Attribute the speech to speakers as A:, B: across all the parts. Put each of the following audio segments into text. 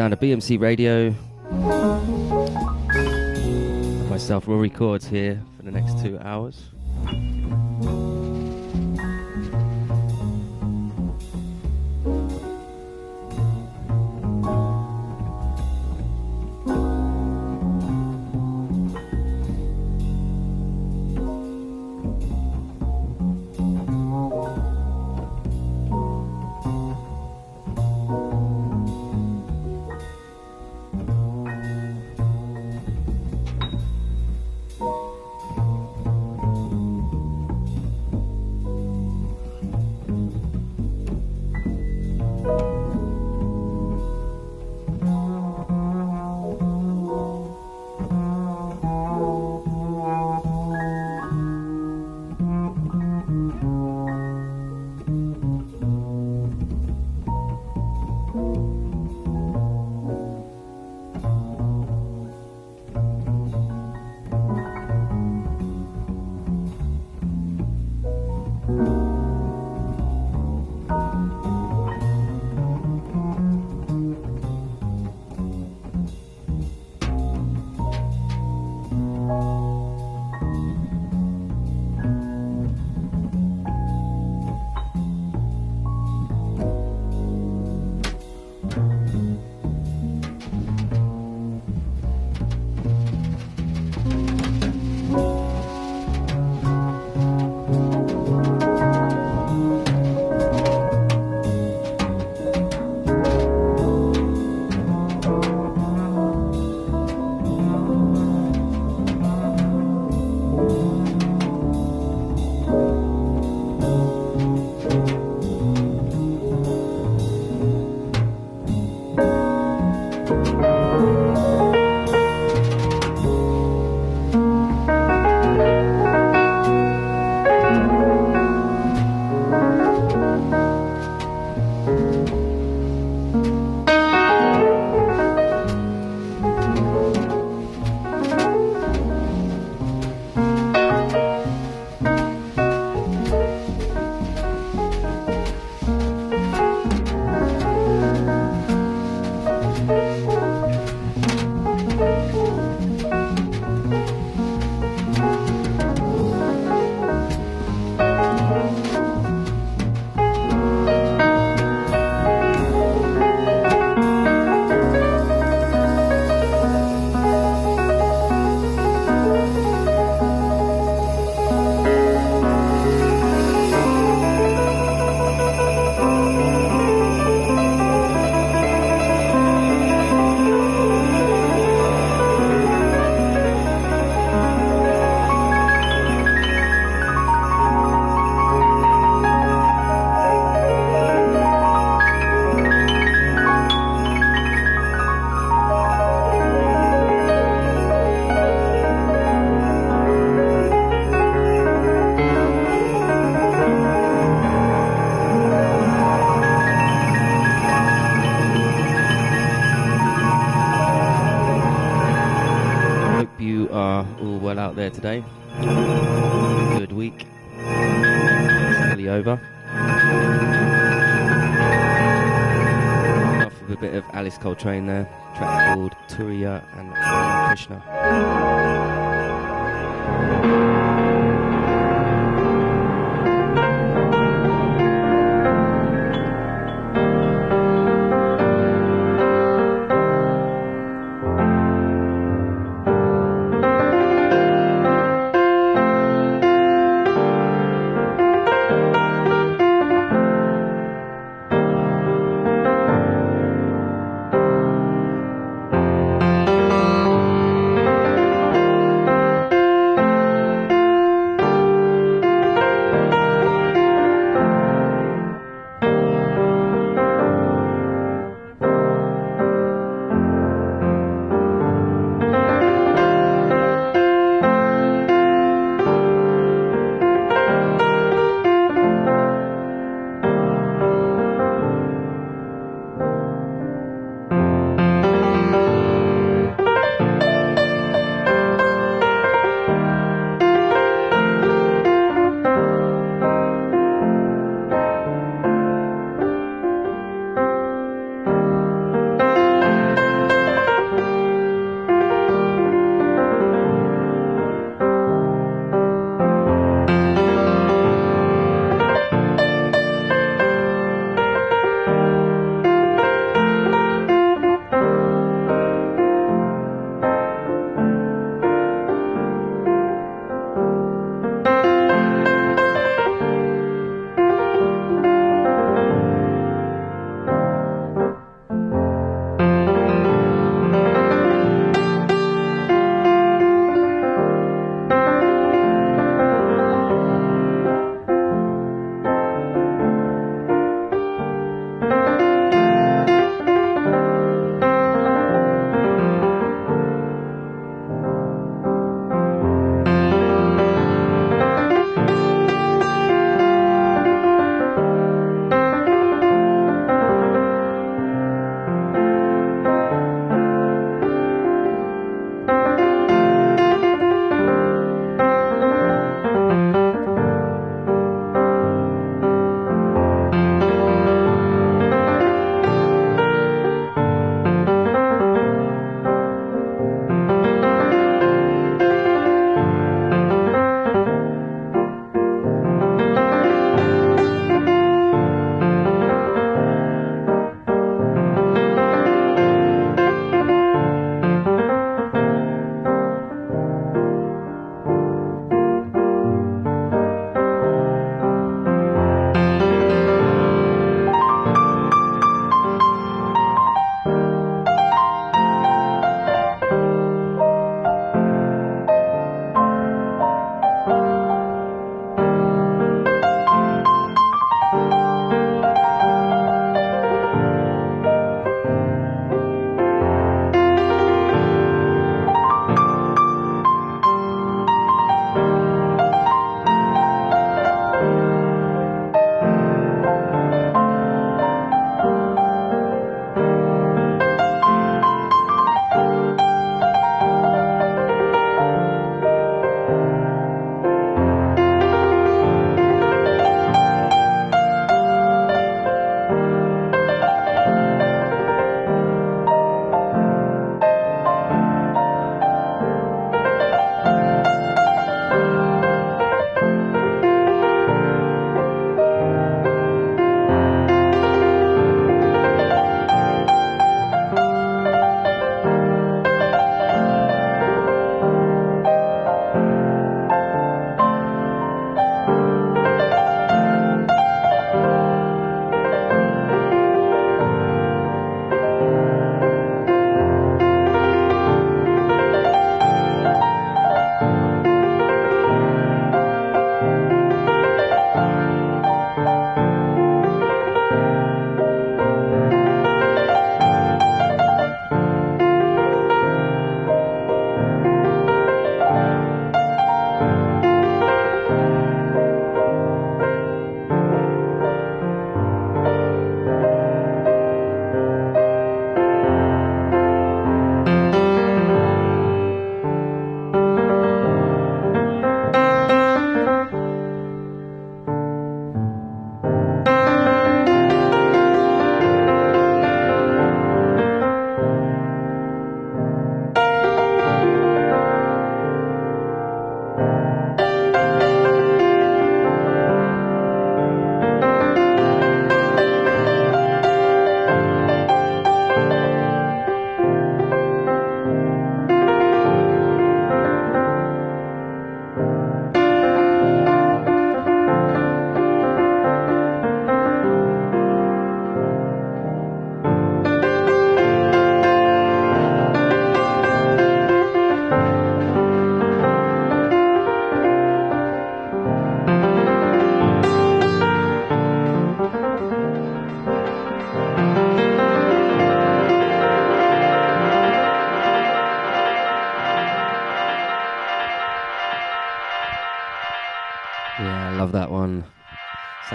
A: BMC Radio. Myself, Rory Chords here for the next two hours. Well out there today. Good week. It's nearly over. Off a bit of Alice Coltrane there. Track called Turiya and Krishna.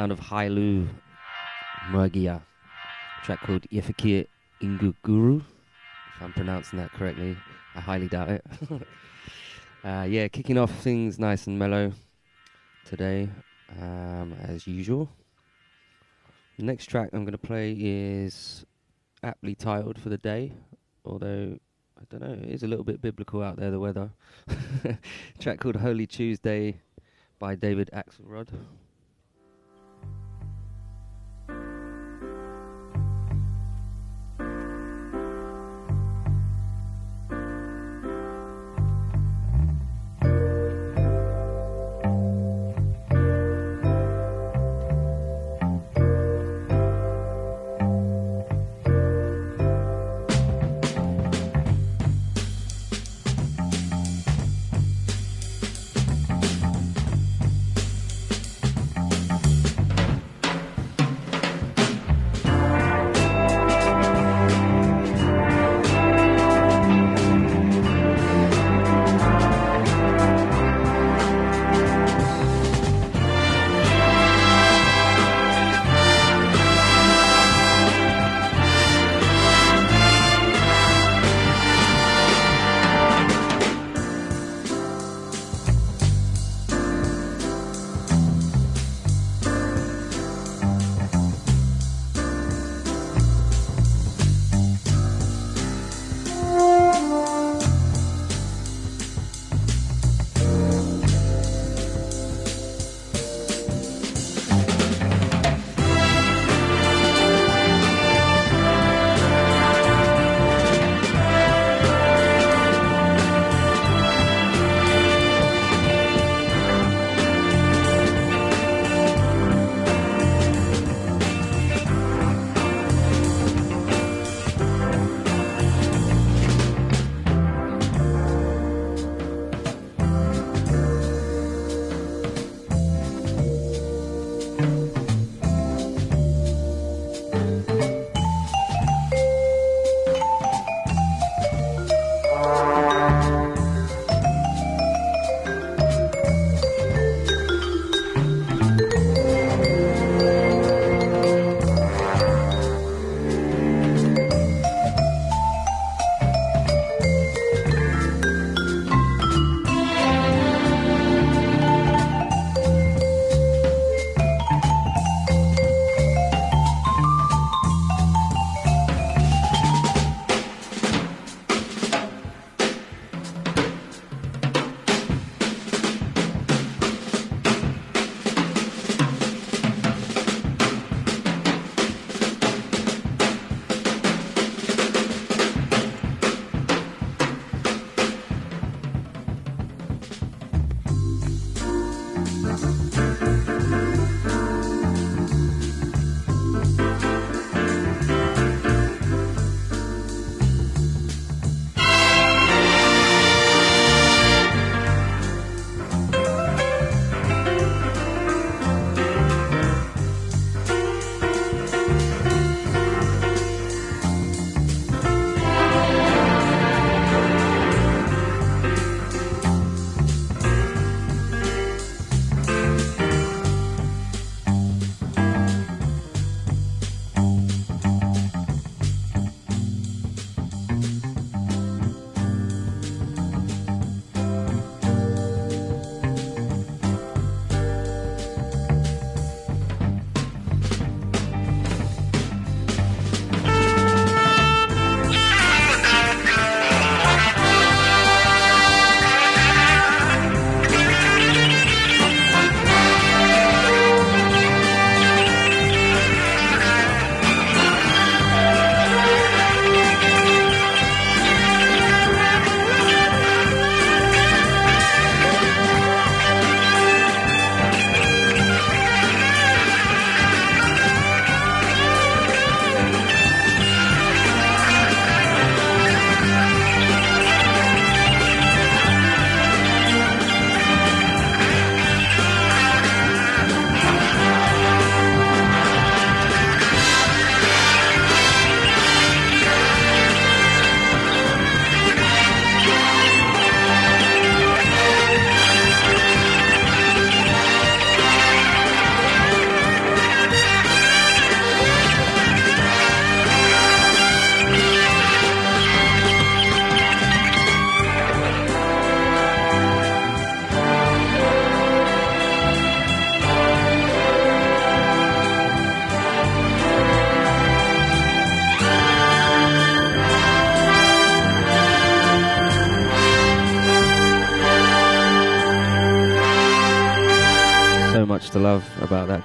A: Sound of Hailu Mergia. Track called Yefakir Inguguru. If I'm pronouncing that correctly. I highly doubt it. uh, yeah, kicking off things nice and mellow today, um, as usual. Next track I'm going to play is aptly titled for the day, although I don't know, it is a little bit biblical out there, the weather. track called Holy Thursday by David Axelrod.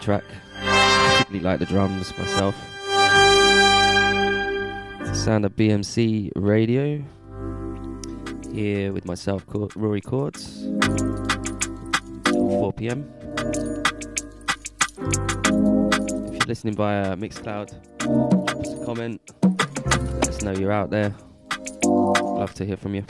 B: Track. Particularly like the drums myself. The sound of BMC Radio. Here with myself, Rory Courts. 4 pm. If you're listening via Mixcloud, drop us a comment. Let us know you're out there. Love to hear from you.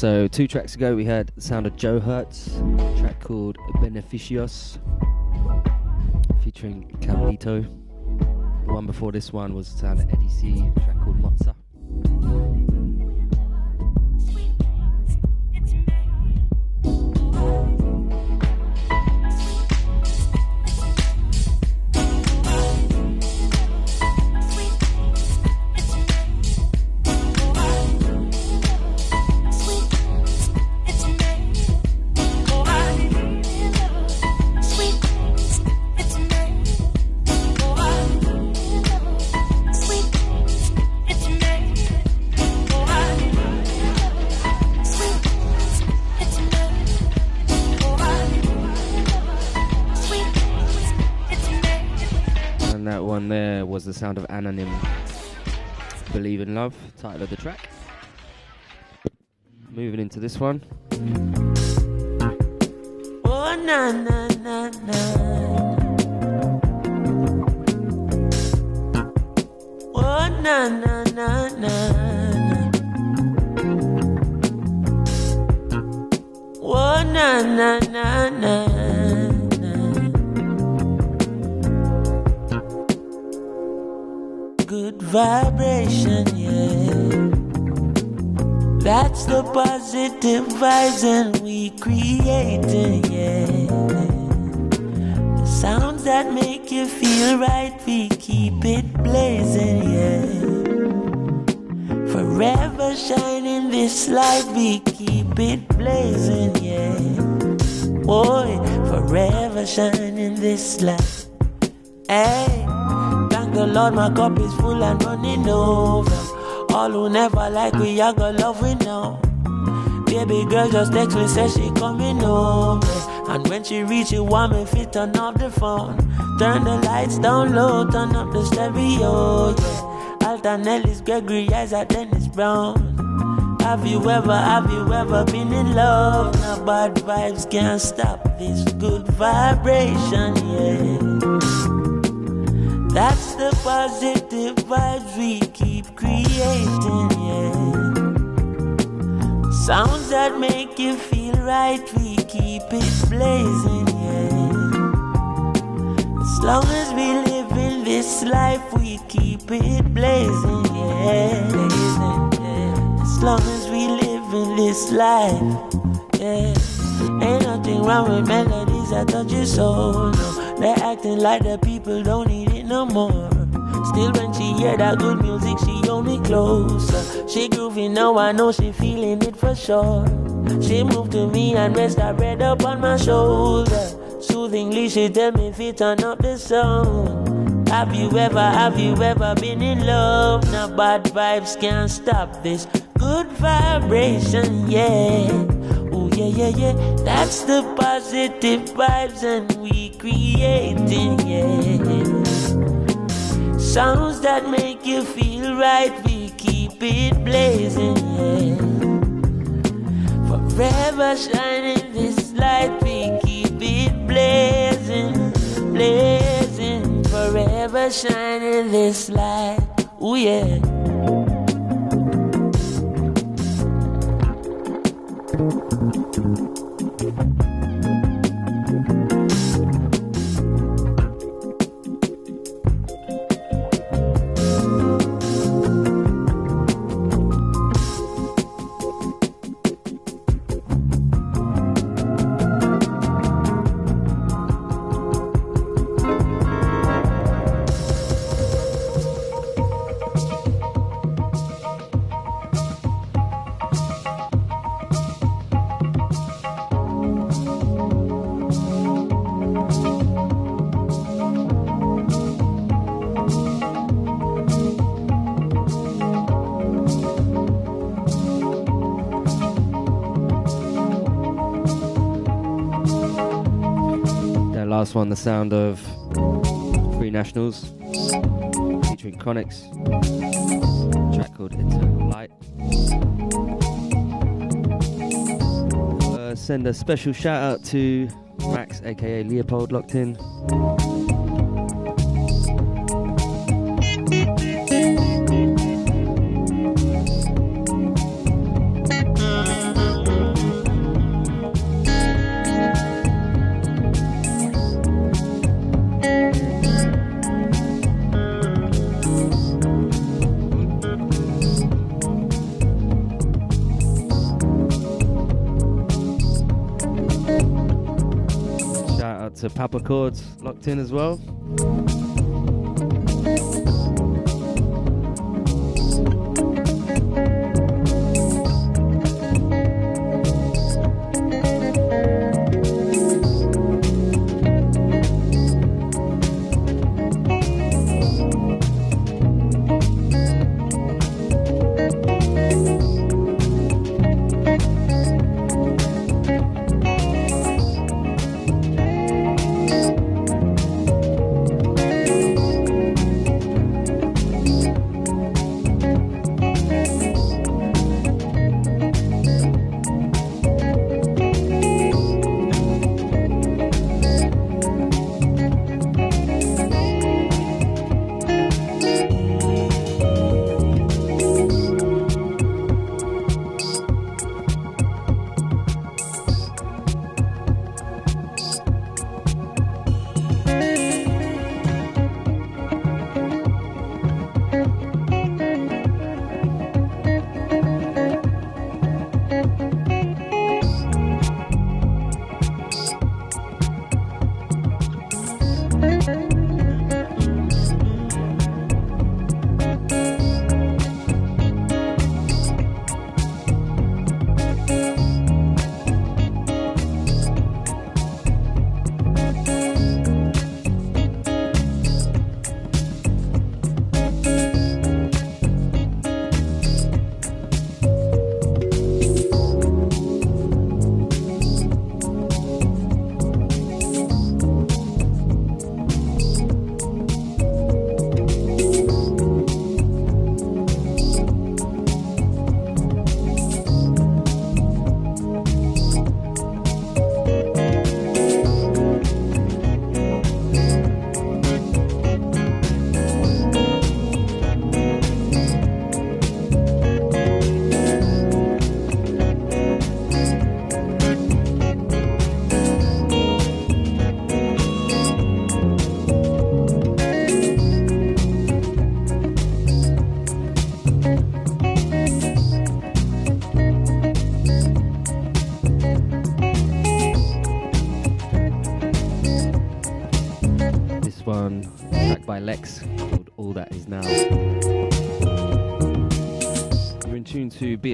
C: So two tracks ago we had the sound of Joe Hertz, track called Beneficios, featuring Campito. The one before this one was the sound of Eddie C, track called Love, title of the track. Moving into this one. Oh, na, na, na, na. Oh, na, na, na, na. Oh, na, na, na, na. Vibration, yeah. That's the positive vibes and we creating, yeah. The sounds that make you feel right, we keep it blazing, yeah. Forever shining this light, we keep it blazing, yeah. Boy, forever shining this light. Hey the Lord, my cup is full and running over. All who never like we, I got love we know. Baby girl just text me, say she coming over. And when she reach you, want me fit turn off the phone. Turn the lights down low, turn up the stereo, yeah. Alton Ellis, Gregory Isaac, Dennis Brown. Have you ever, have you ever been in love? Now bad vibes can't stop this good vibration, yeah. That's the positive vibes we keep creating, yeah. Sounds that make you feel right, we keep it blazing, yeah. As long as we live in this life, we keep it blazing, yeah. As long as we live in this life, yeah. Ain't nothing wrong with melodies that touch your soul, no. They're acting like the people don't need it no more. Still, when she hear that good music, she only closer. She groovy now, I know she feeling it for sure. She moved to me and rest her head up on my shoulder. Soothingly, she tell me if you turn up the song. Have you ever, have you ever been in love? Now bad vibes can't stop this good vibration, yeah yeah, yeah, yeah. That's the positive vibes and we creating, yeah. Sounds that make you feel right, we keep it blazing, yeah. Forever shining this light, we keep it blazing, blazing. Forever shining this light, oh yeah. One, the sound of Free Nationals featuring Chronixx, track called Eternal Light. Uh, send a special shout out to Max, aka Leopold, locked in.
A: Chords locked in as well.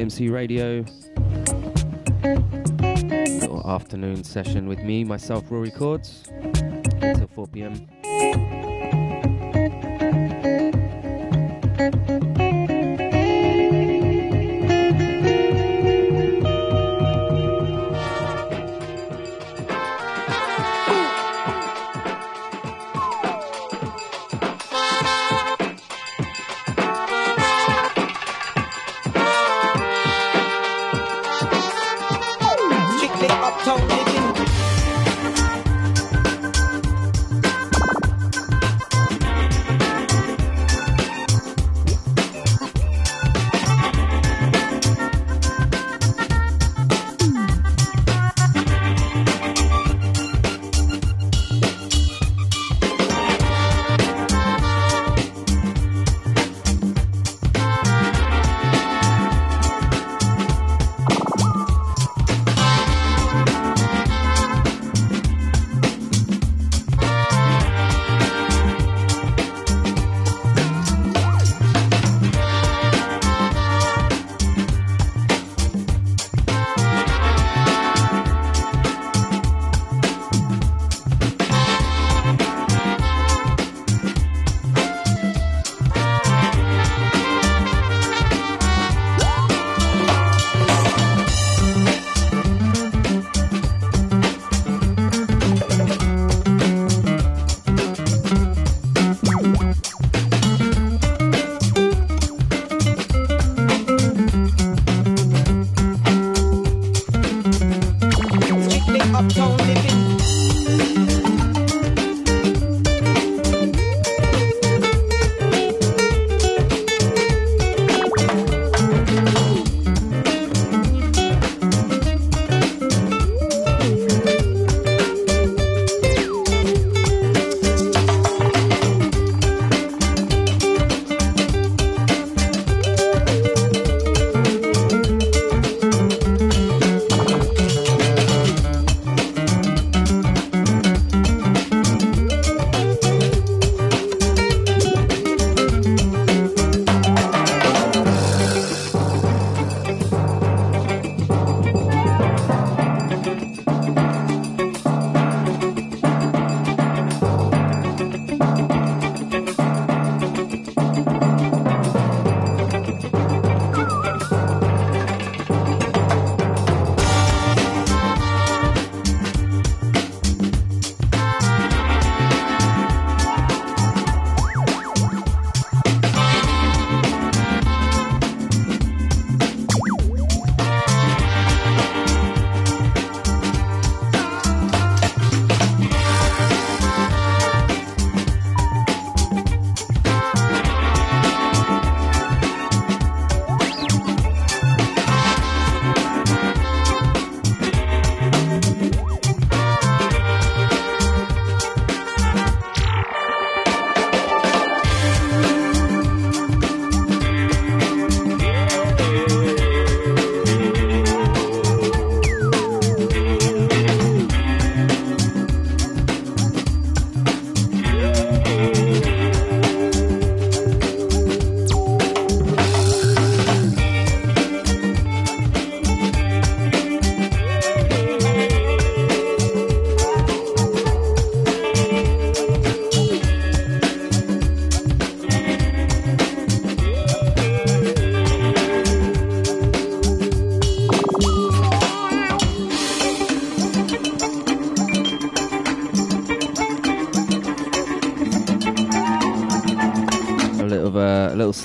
A: BMC Radio. Little afternoon session with me, myself, Rory Chords, until 4 pm.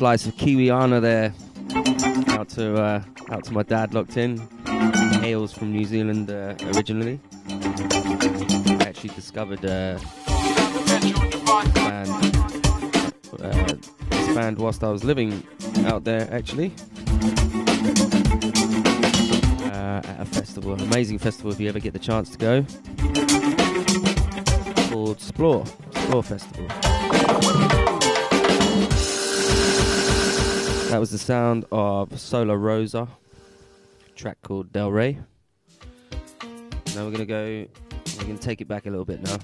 A: Slice of Kiwiana there. Out to uh, out to my dad locked in. Hails from New Zealand uh, originally. I actually discovered uh, band, uh, this band whilst I was living out there actually. Uh, at a festival, an amazing festival if you ever get the chance to go. Called Splore, Splore Festival. That was the sound of Sola Rosa, track called Del Rey. Now we're gonna go, we're gonna take it back a little bit now.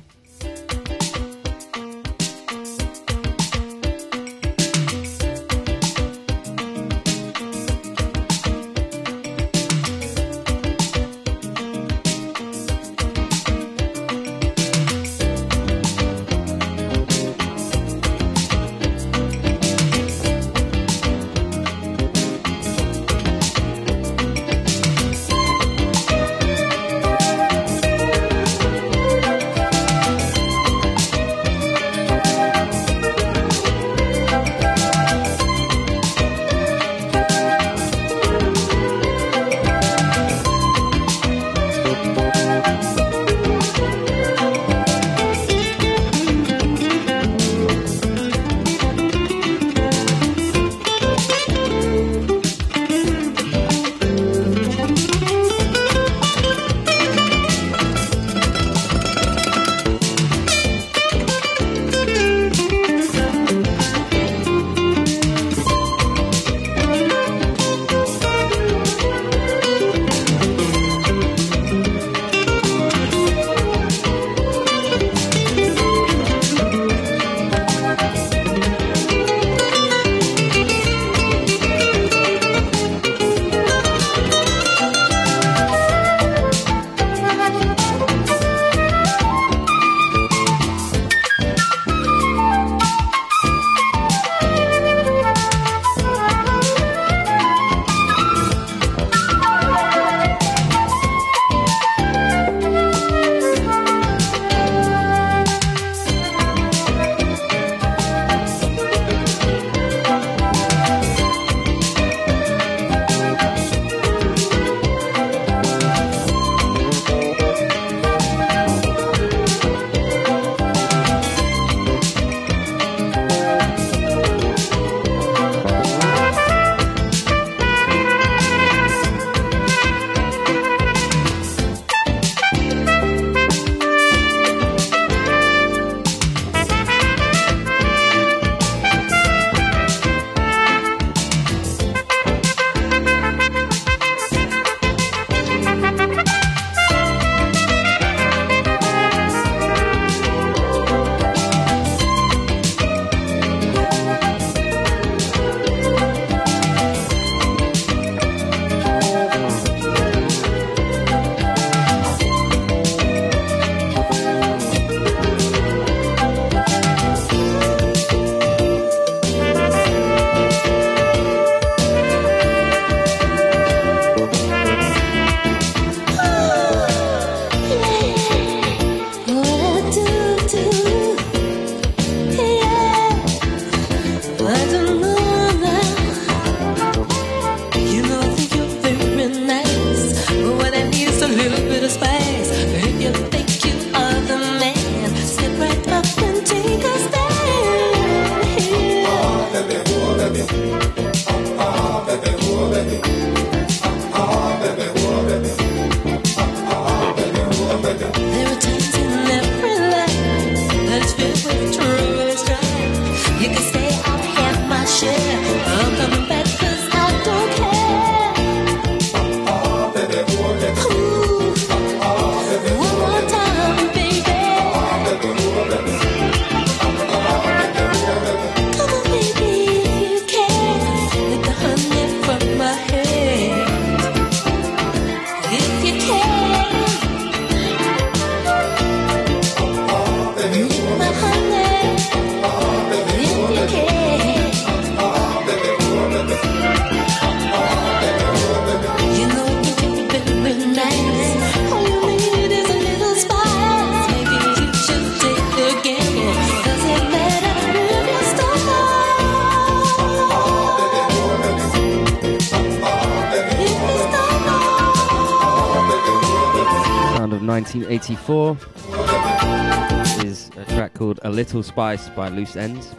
D: 1984 is a track called A Little Spice by Loose Ends.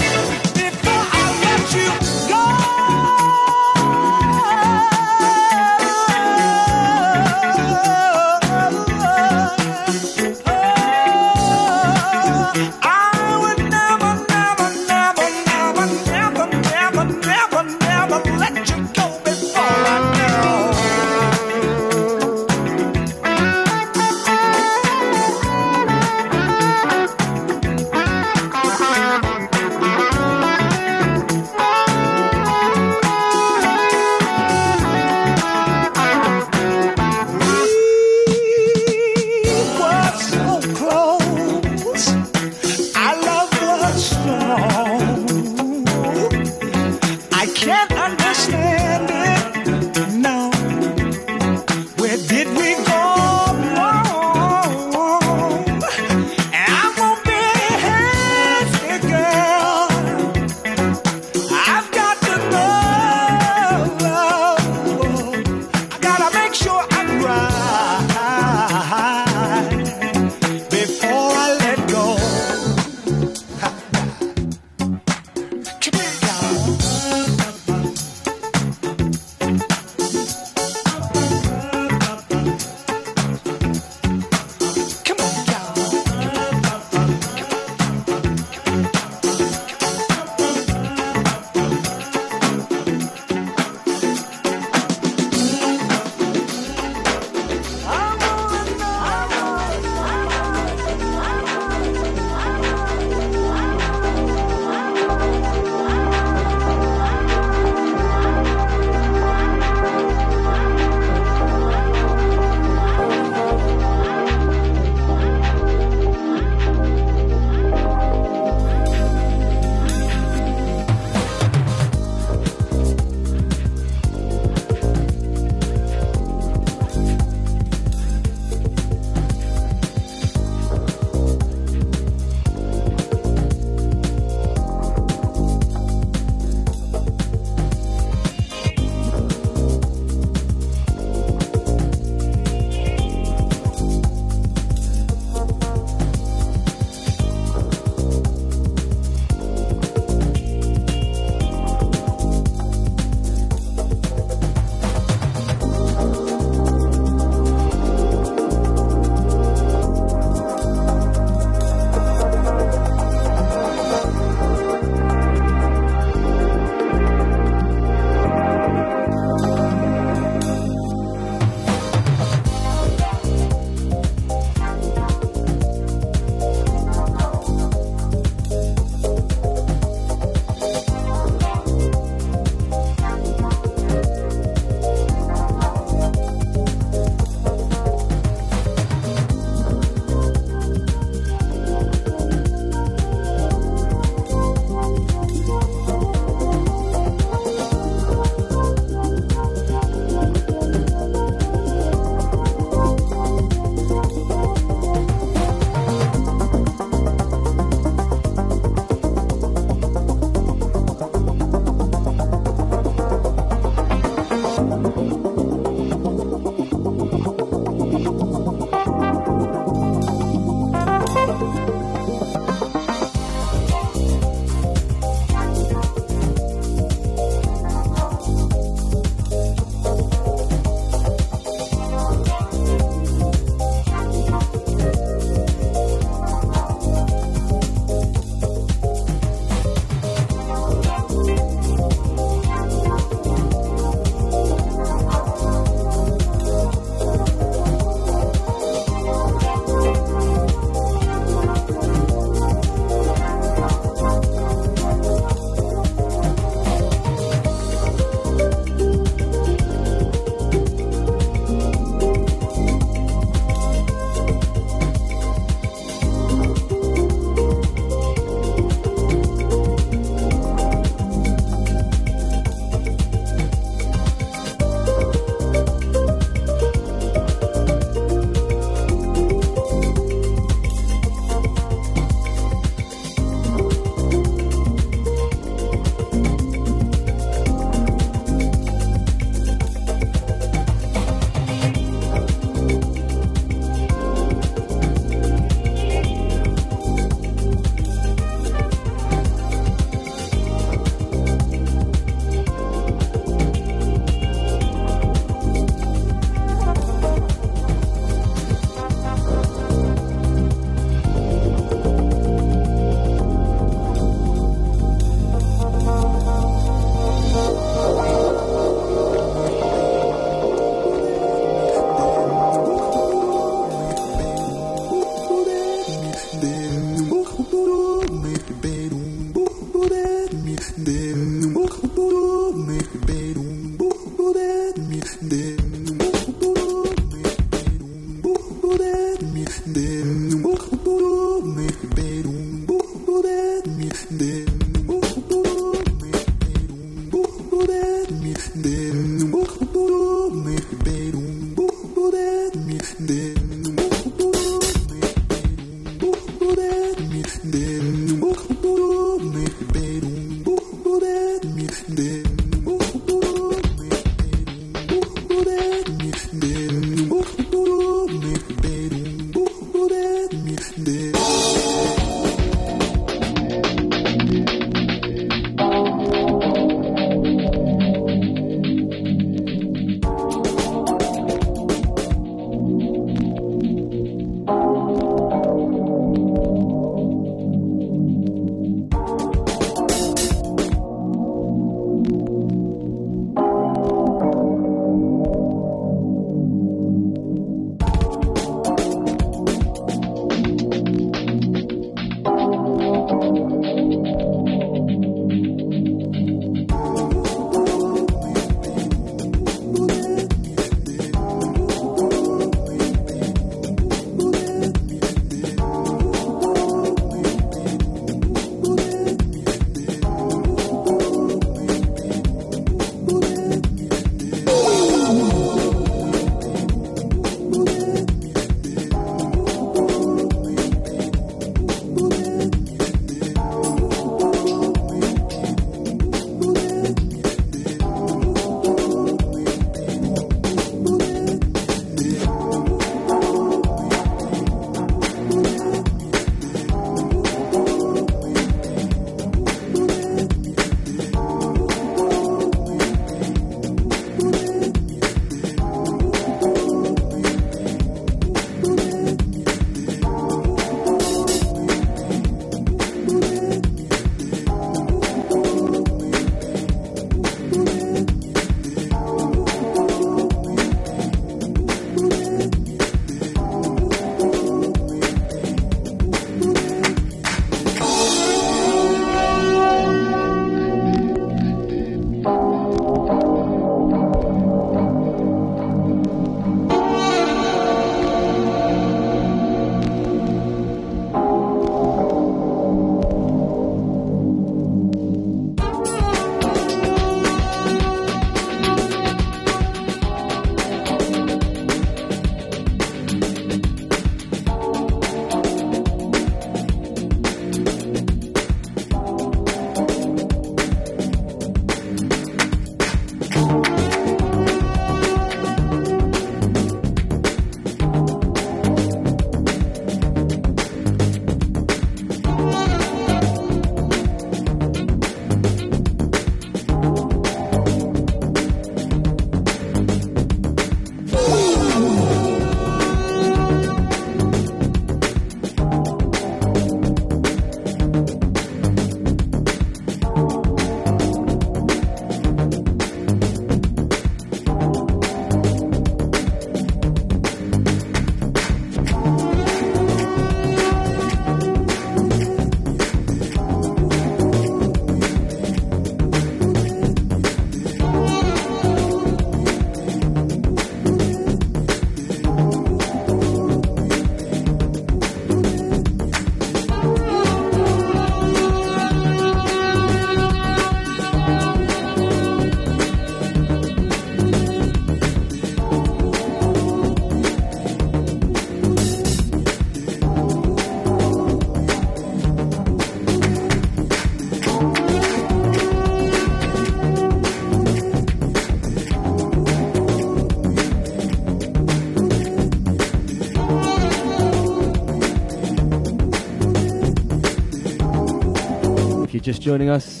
A: Just joining us,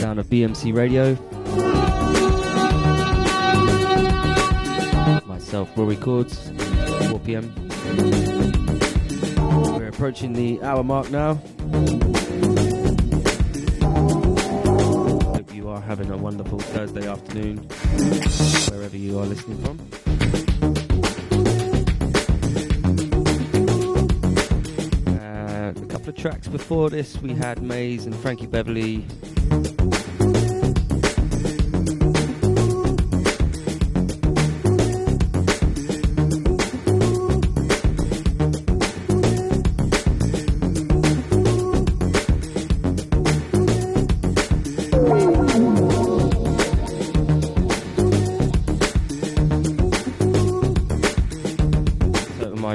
A: sound of BMC Radio. Myself, Rory Chords, 4 pm. We're approaching the hour mark now. Before this, we had Maze and Frankie Beverly.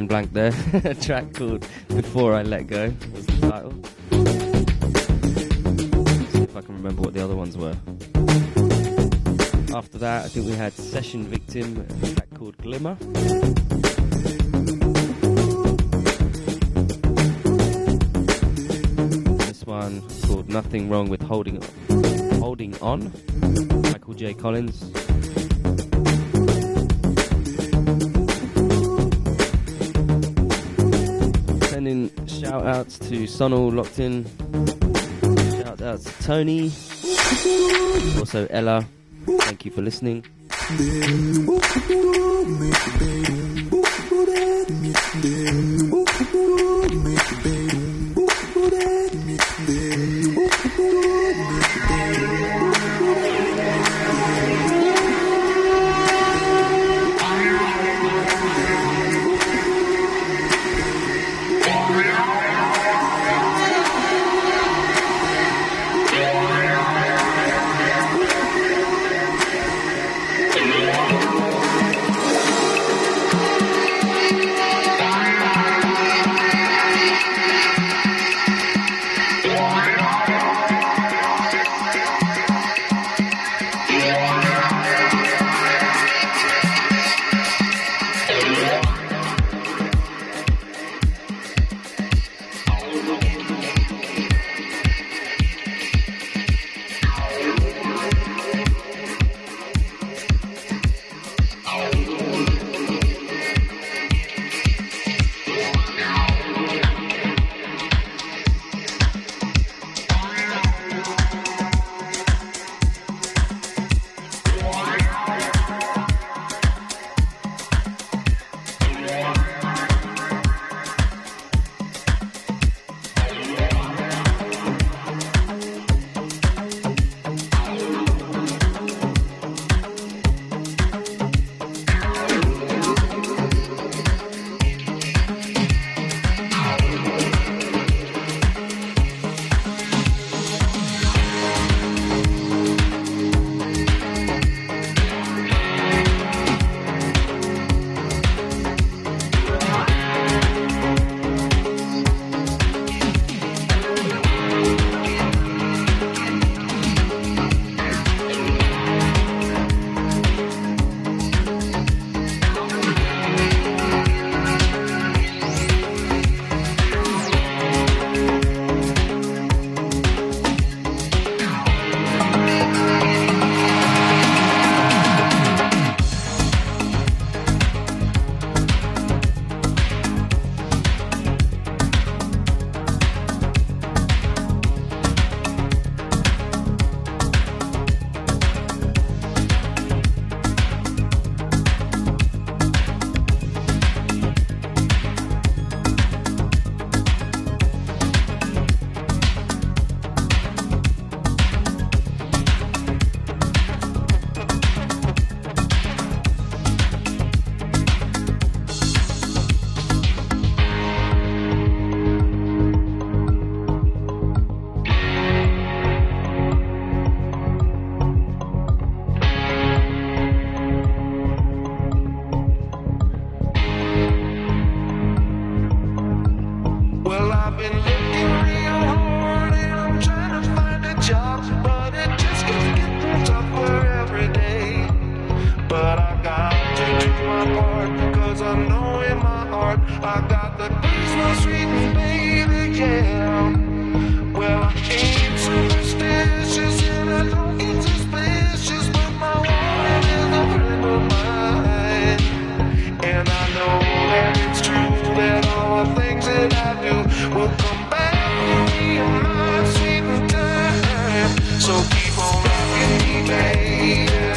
A: Blank there. A track called Before I Let Go remember what the other ones were. After that, I think we had Session Victim, a track called Glimmer. This one called Nothing Wrong with Holding Holding On, Michael J. Collins. Sending shout outs to Sonal locked in. To Tony. Also Ella. Thank you for listening.
E: Well, I've been looking
A: made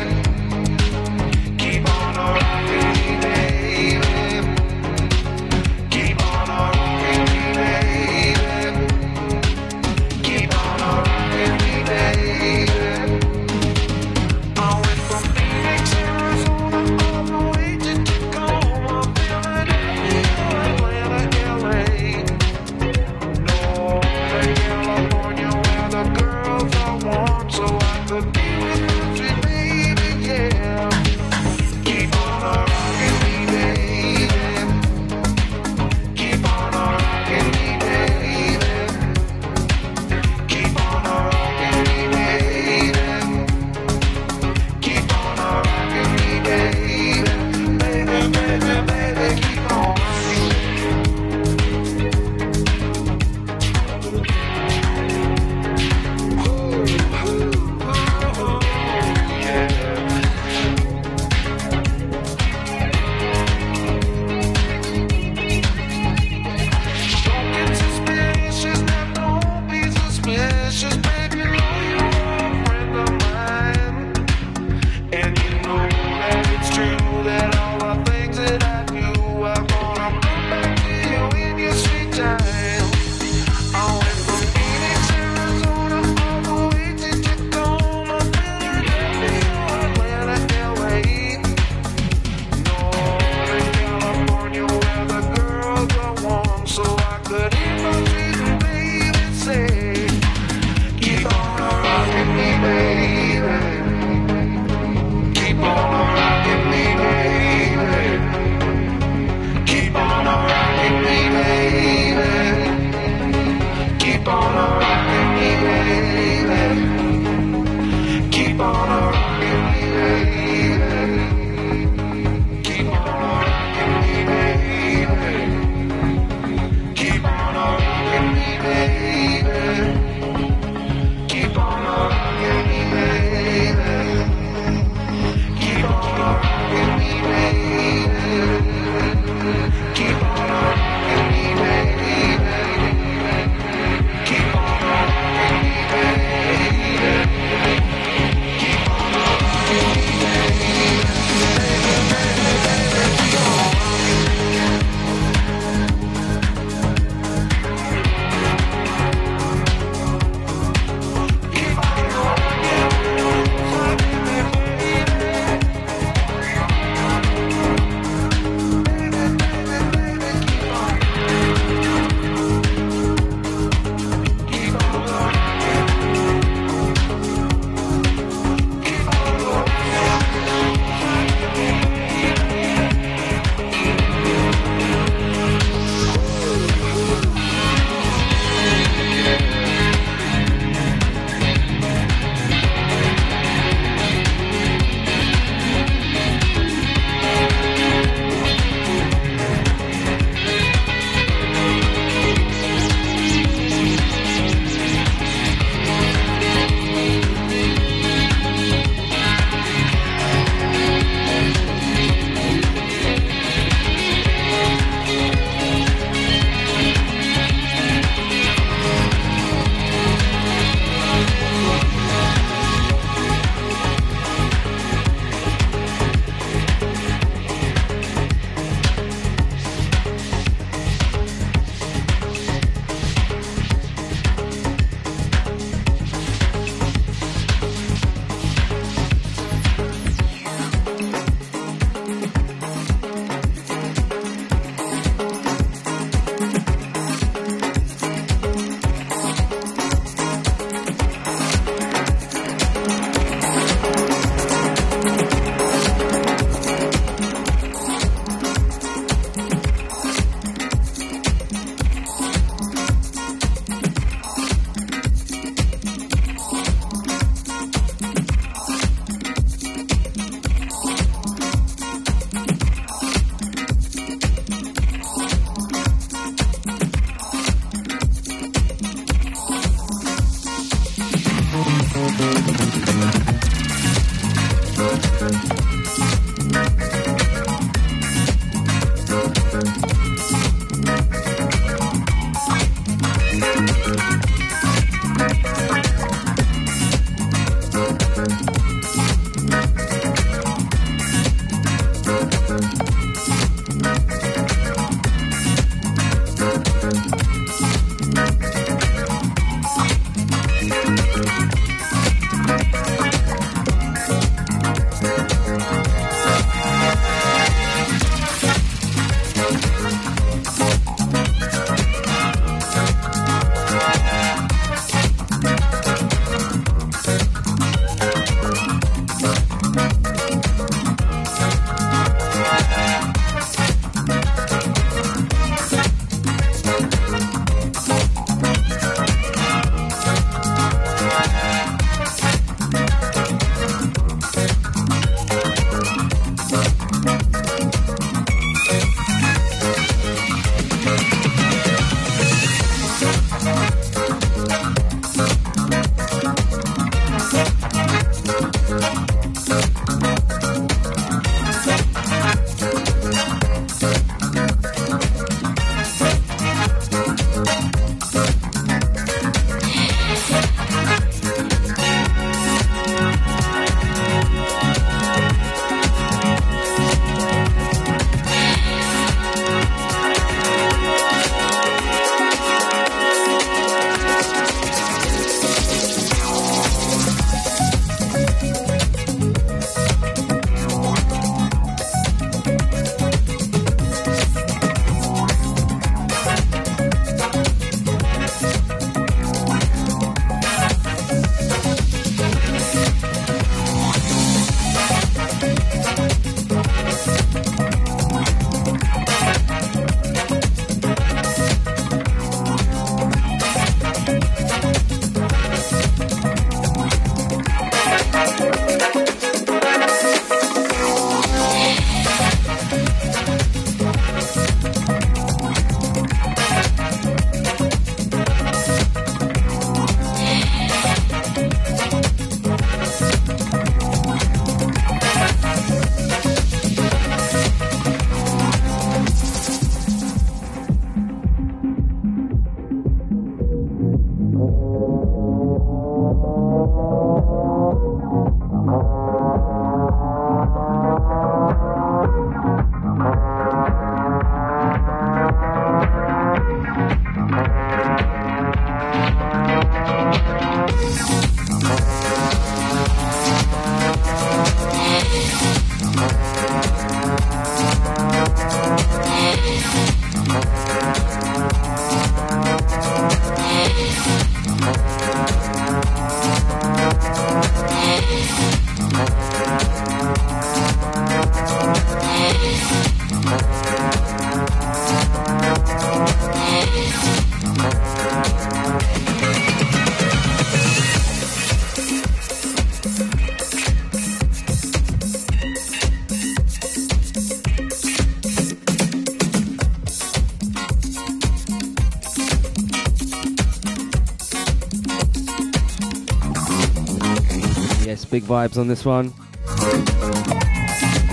A: vibes on this one.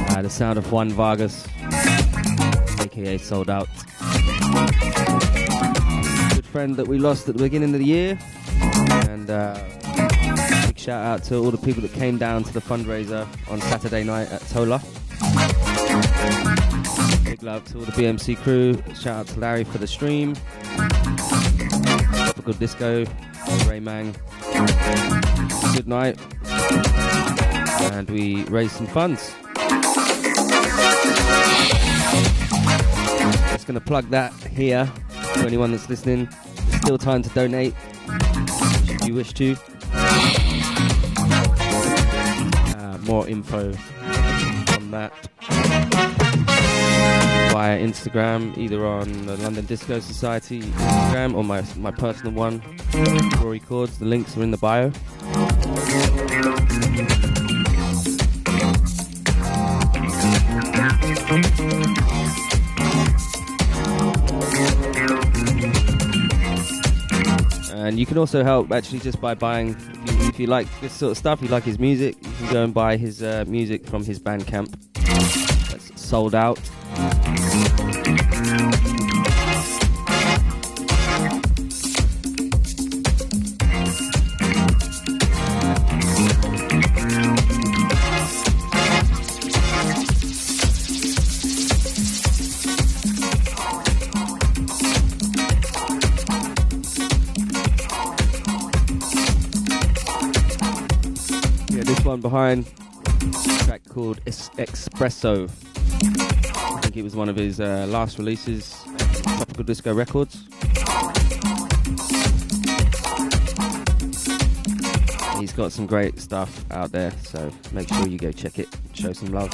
A: Uh, the sound of Juan Vargas, aka Sold Out. Good friend that we lost at the beginning of the year. And uh, big shout out to all the people that came down to the fundraiser on Saturday night at Tola. Big love to all the BMC crew. Shout out to Larry for the stream. Tropical Disco, Rayman. Good night. And we raise some funds. Just gonna plug that here for anyone that's listening. There's still time to donate if you wish to. Uh, more info on that via Instagram, either on the London Disco Society Instagram or my my personal one, Rory Chords. The links are in the bio. Also help actually just by buying, if you, if you like this sort of stuff, you like his music, you can go and buy his uh, music from his Bandcamp. That's sold out. Behind, track called Es- Espresso. I think it was one of his uh, last releases, Tropical Disco Records. He's got some great stuff out there, so make sure you go check it, show some love.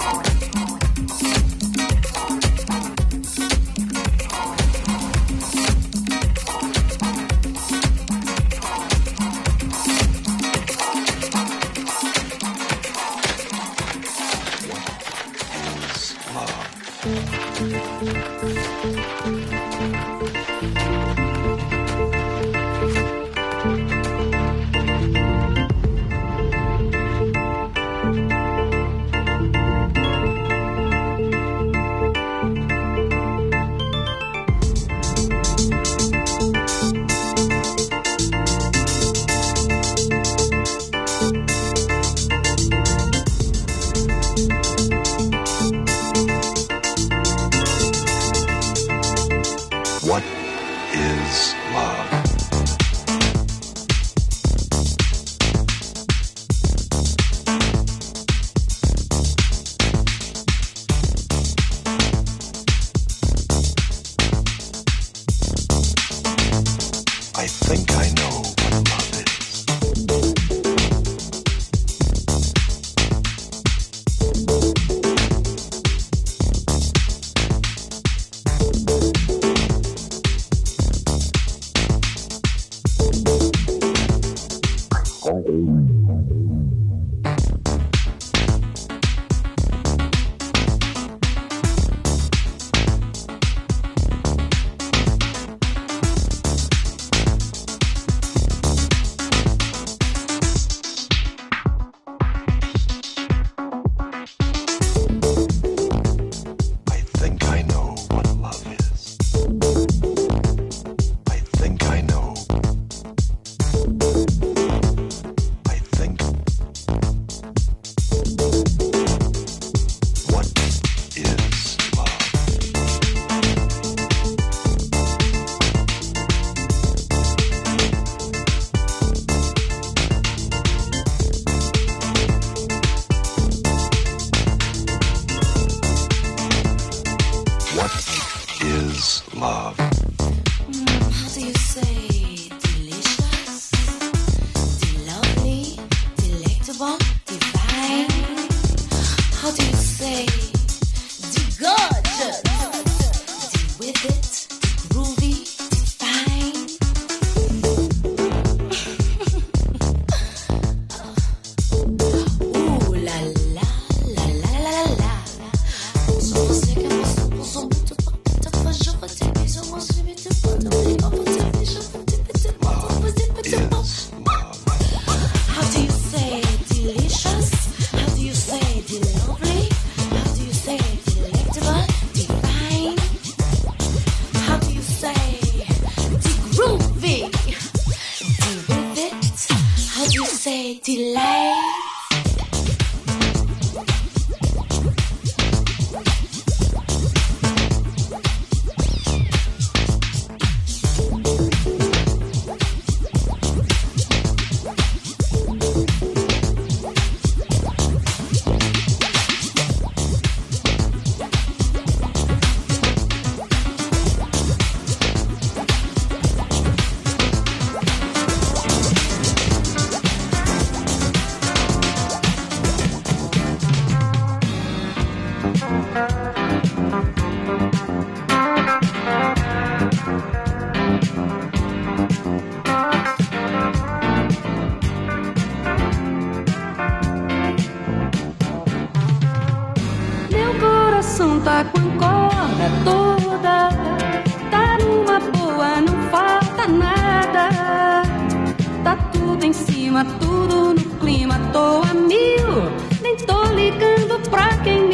F: Tudo no clima, tô a mil. Nem tô ligando pra quem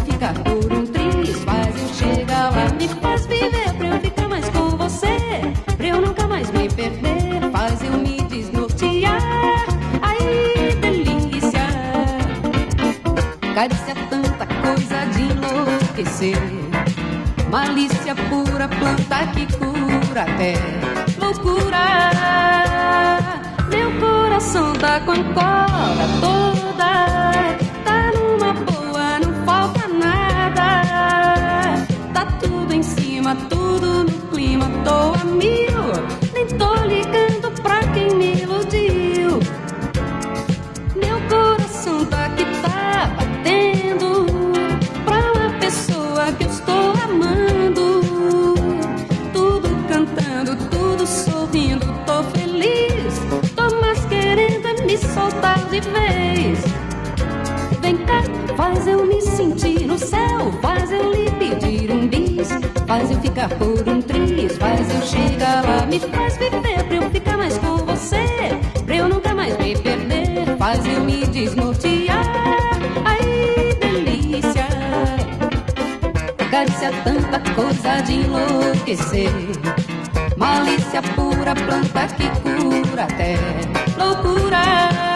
F: ficar por um triz, faz eu chegar lá, me faz viver pra eu ficar mais com você, pra eu nunca mais me perder, faz eu me desnortear. Ai, delícia, carícia tanta coisa de enlouquecer. Malícia pura, planta que cura até loucura. Meu coração tá com a corda toda. Ficar por um triz, faz eu chegar lá, me faz viver pra eu ficar mais com você, pra eu nunca mais me perder, faz eu me desnortear. Ai, delícia, carícia tanta coisa de enlouquecer. Malícia pura, planta que cura até loucura.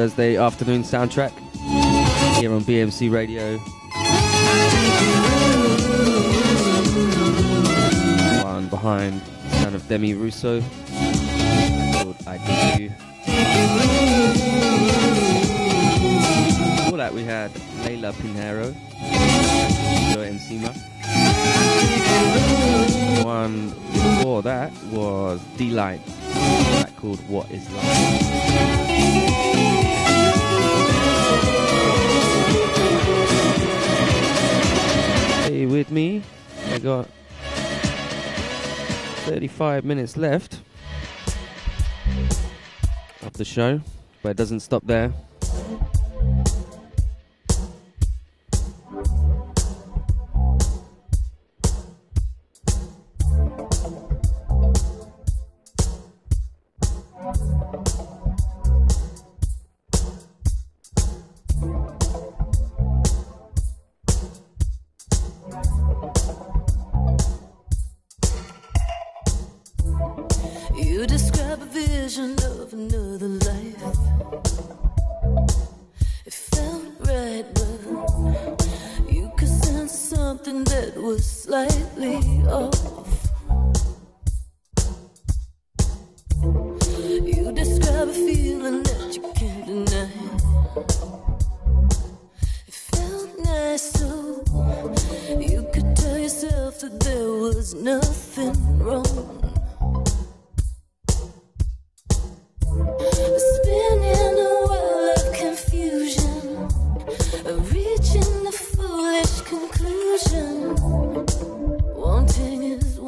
A: Thursday afternoon soundtrack here on BMC Radio. One behind the sound of Demis Roussos called I Did You. Before that we had Leila Pinheiro, Joy Encima. One before that was Delight, that called What Is Life. got 35 minutes left of the show, but it doesn't stop there.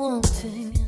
G: wanting.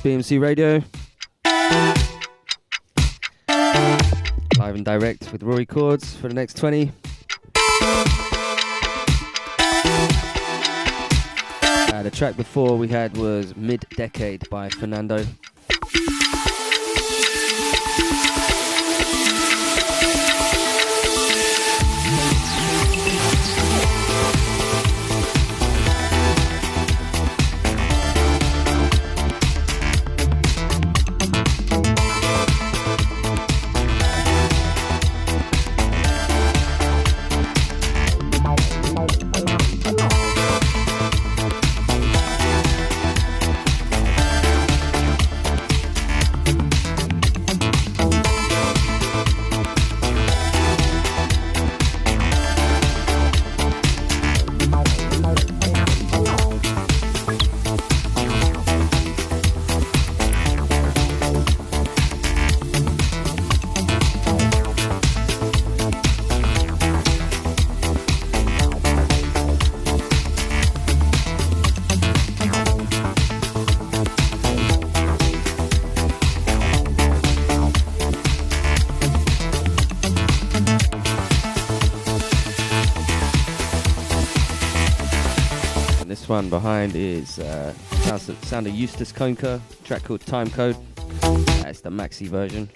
A: BMC Radio. Live and direct with Rory Chords for the next 20. Uh, the track before we had was Mid Decade by Fernando. One behind is uh, sound of Eustace Conker, track called Time Code. That's the maxi version.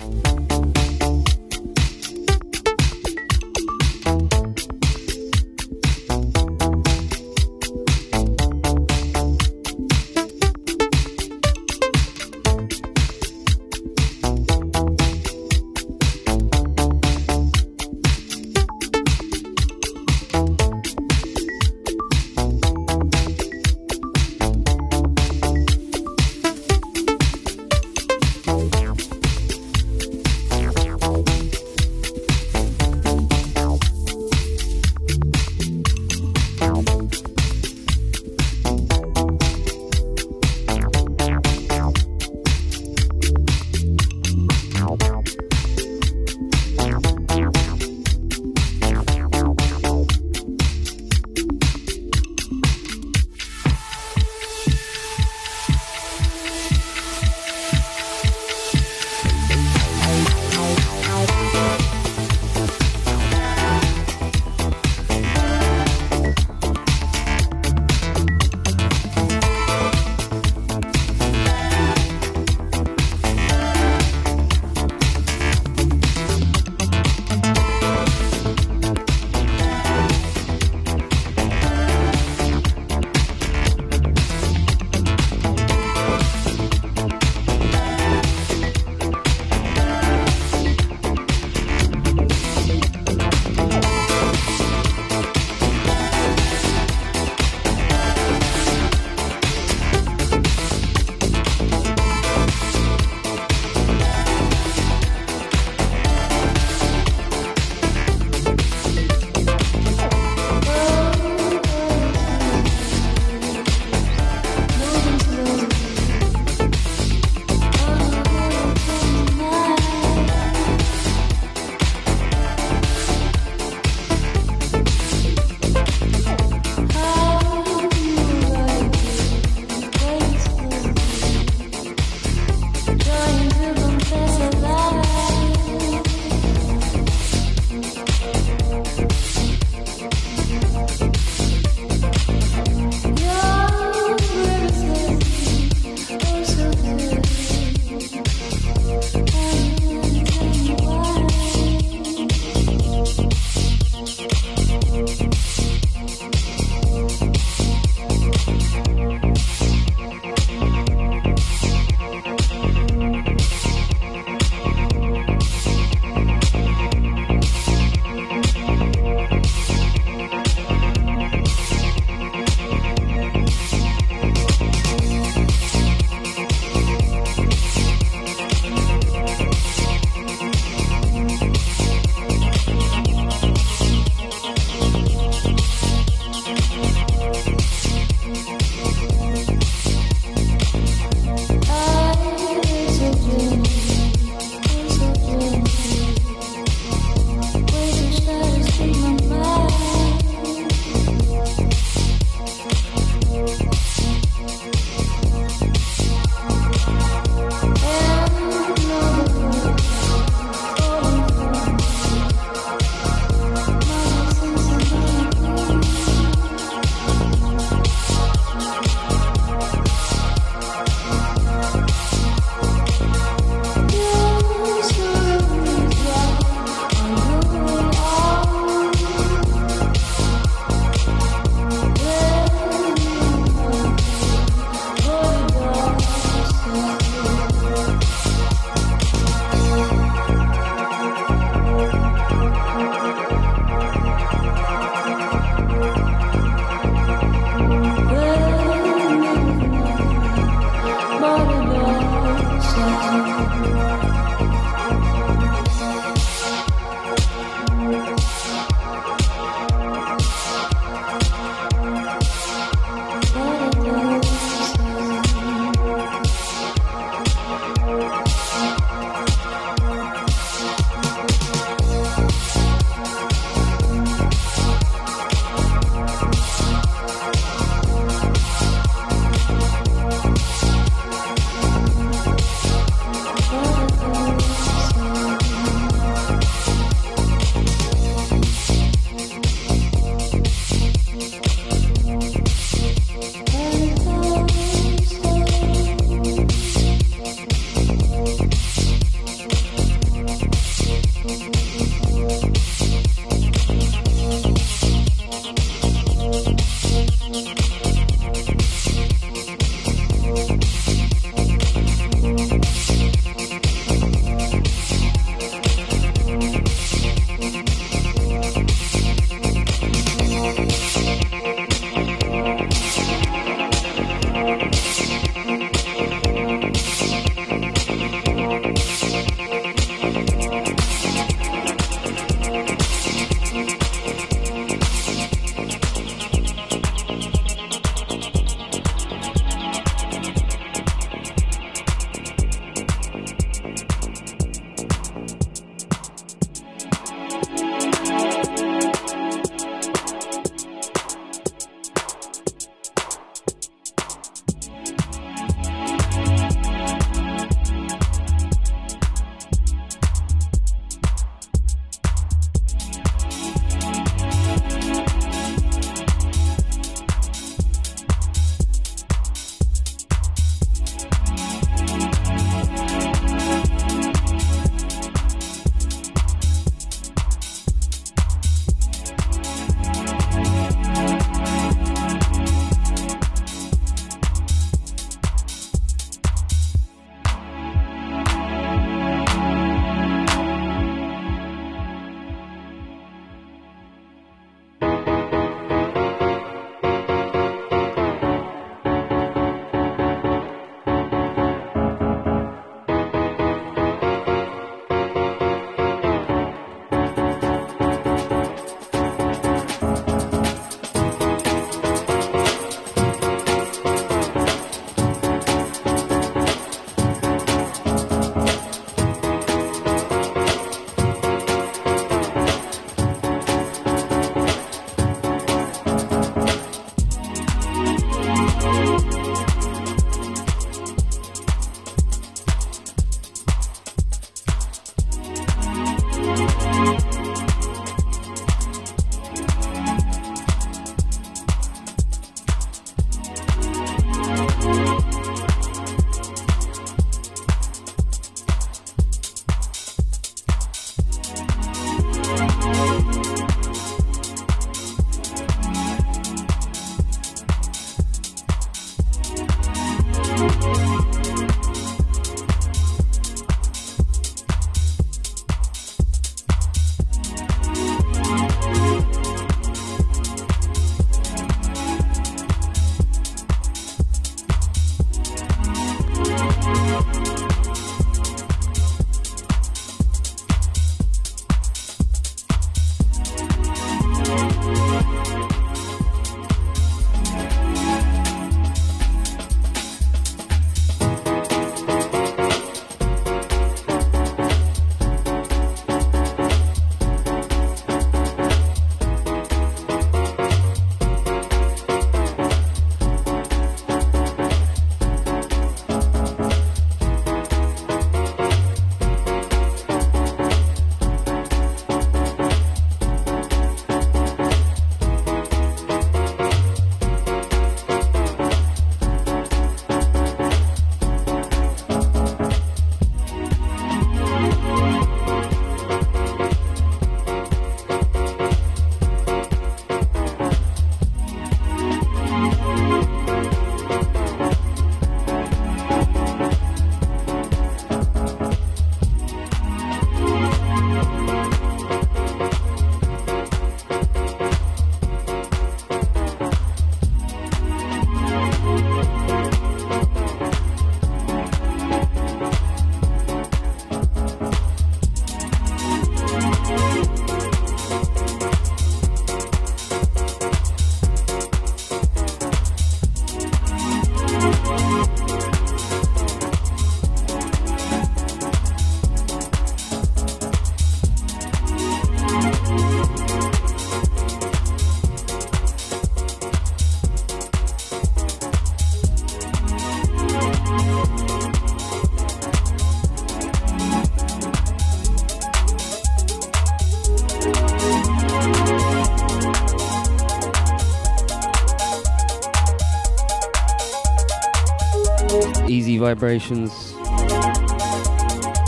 A: Vibrations.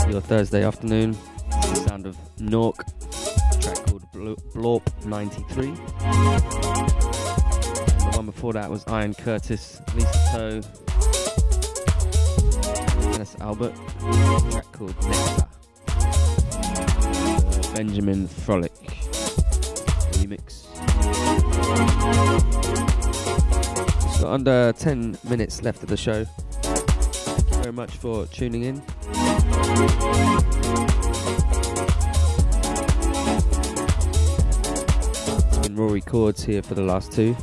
A: Your Thursday afternoon. The sound of Nork. Track called Bl- Blorp 93. The one before that was Iron Curtis, Lisa Toe, Dennis Albert. Track called Nectar. Benjamin Fröhlich remix. It's got under 10 minutes left of the show. Much for tuning in. Rory Chords here for the last two.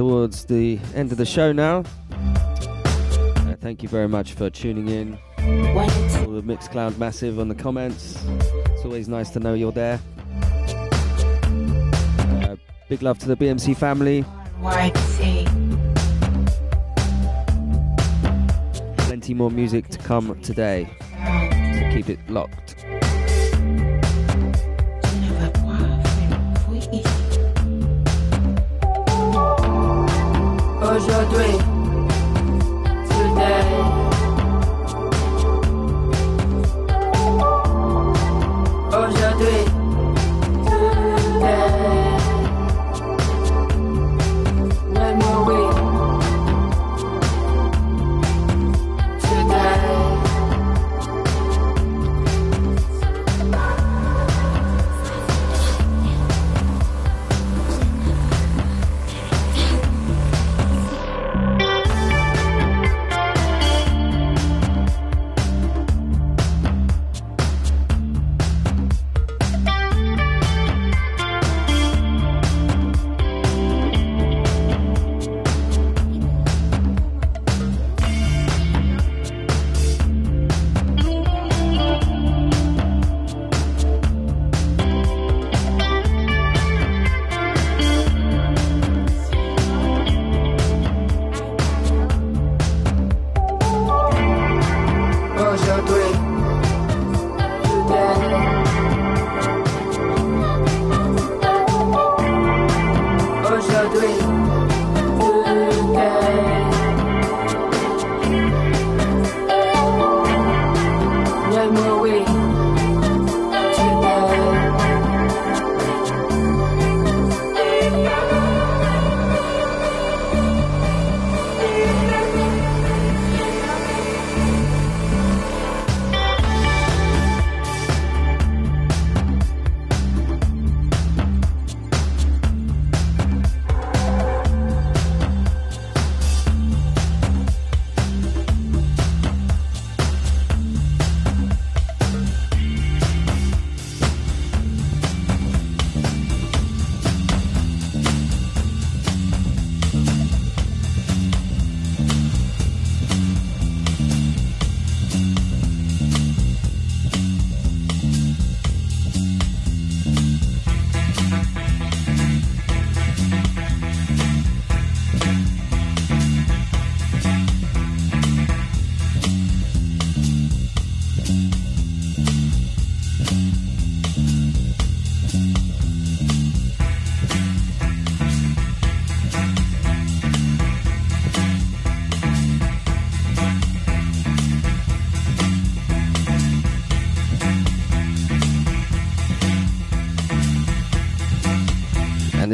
A: Towards the end of the show now. Uh, thank you very much for tuning in. All the Mixcloud Massive on the comments. It's always nice to know you're there. Uh, big love to the BMC family. Plenty more music to come today. So keep it locked.
D: Aujourd'hui,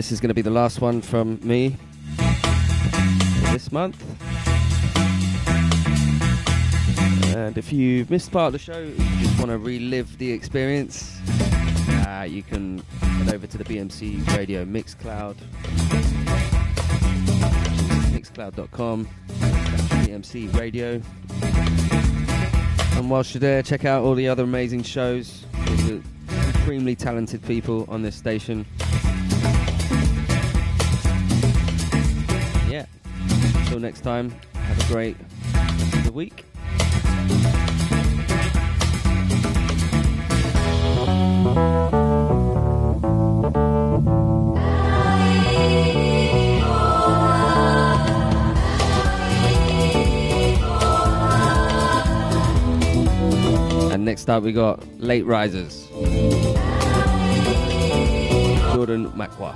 A: this is going to be the last one from me this month. And if you've missed part of the show, you just want to relive the experience, Uh, you can head over to the BMC Radio Mixcloud, mixcloud.com, BMC Radio. And whilst you're there, check out all the other amazing shows the supremely talented people on this station. Next time, have a great week. And next up, we got Late Risers. Jordan Makwa.